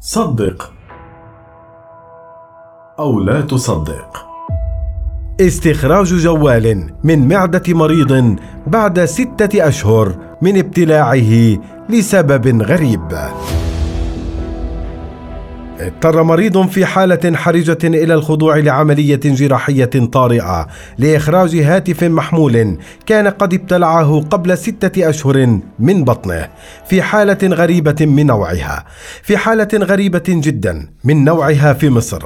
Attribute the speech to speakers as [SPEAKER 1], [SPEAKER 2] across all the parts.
[SPEAKER 1] صدق أو لا تصدق.
[SPEAKER 2] استخراج جوال من معدة مريض بعد ستة أشهر من ابتلاعه لسبب غريب. اضطر مريض في حالة حرجة إلى الخضوع لعملية جراحية طارئة لإخراج هاتف محمول كان قد ابتلعه قبل ستة أشهر من بطنه في حالة غريبة من نوعها. في حالة غريبة جدا من نوعها في مصر.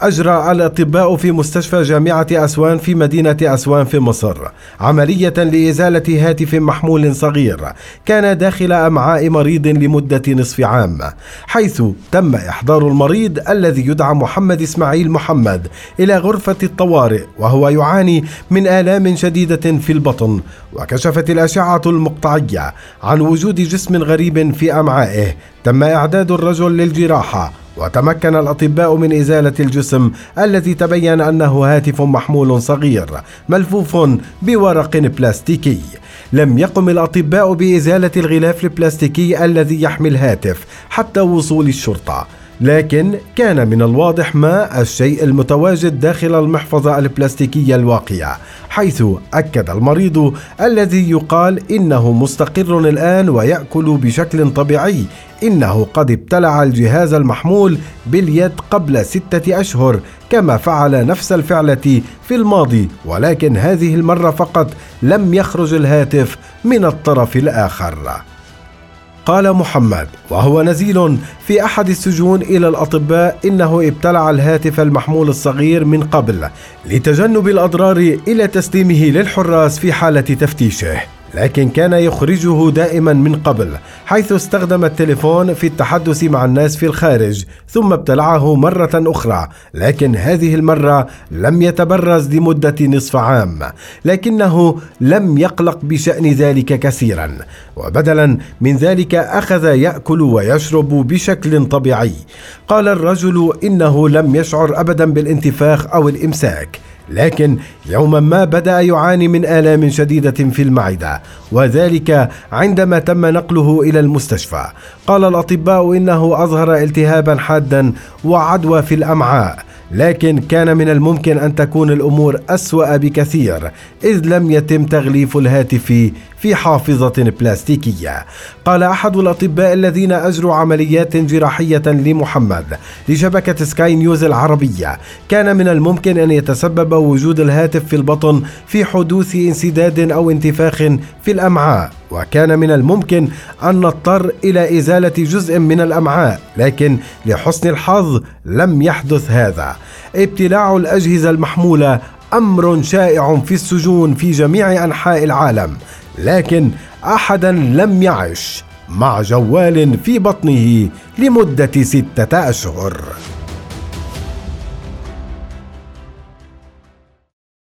[SPEAKER 2] أجرى الأطباء في مستشفى جامعة أسوان في مدينة أسوان في مصر عملية لإزالة هاتف محمول صغير كان داخل أمعاء مريض لمدة نصف عام حيث تم إحضار المريض الذي يدعى محمد إسماعيل محمد إلى غرفة الطوارئ وهو يعاني من آلام شديدة في البطن وكشفت الأشعة المقطعية عن وجود جسم غريب في أمعائه. تم إعداد الرجل للجراحة وتمكن الأطباء من إزالة الجسم الذي تبين أنه هاتف محمول صغير ملفوف بورق بلاستيكي. لم يقم الأطباء بإزالة الغلاف البلاستيكي الذي يحمي الهاتف حتى وصول الشرطة. لكن كان من الواضح ما الشيء المتواجد داخل المحفظة البلاستيكية الواقية حيث أكد المريض الذي يقال إنه مستقر الآن ويأكل بشكل طبيعي. إنه قد ابتلع الجهاز المحمول باليد قبل ستة أشهر كما فعل نفس الفعلة في الماضي ولكن هذه المرة فقط لم يخرج الهاتف من الطرف الآخر. قال محمد وهو نزيل في أحد السجون إلى الأطباء إنه ابتلع الهاتف المحمول الصغير من قبل لتجنب الأضرار إلى تسليمه للحراس في حالة تفتيشه. لكن كان يخرجه دائما من قبل حيث استخدم التليفون في التحدث مع الناس في الخارج ثم ابتلعه مرة أخرى. لكن هذه المرة لم يتبرز لمدة نصف عام لكنه لم يقلق بشأن ذلك كثيرا. وبدلا من ذلك أخذ يأكل ويشرب بشكل طبيعي. قال الرجل إنه لم يشعر أبدا بالانتفاخ أو الإمساك. لكن يوما ما بدأ يعاني من آلام شديدة في المعدة وذلك عندما تم نقله إلى المستشفى. قال الأطباء إنه أظهر التهابا حادا وعدوى في الأمعاء. لكن كان من الممكن أن تكون الأمور أسوأ بكثير إذ لم يتم تغليف الهاتف في حافظة بلاستيكية. قال أحد الأطباء الذين أجروا عمليات جراحية لمحمد لشبكة سكاي نيوز العربية كان من الممكن أن يتسبب وجود الهاتف في البطن في حدوث انسداد أو انتفاخ في الأمعاء. وكان من الممكن أن نضطر إلى إزالة جزء من الأمعاء لكن لحسن الحظ لم يحدث هذا. ابتلاع الأجهزة المحمولة أمر شائع في السجون في جميع أنحاء العالم لكن احدا لم يعش مع جوال في بطنه لمدة ستة أشهر.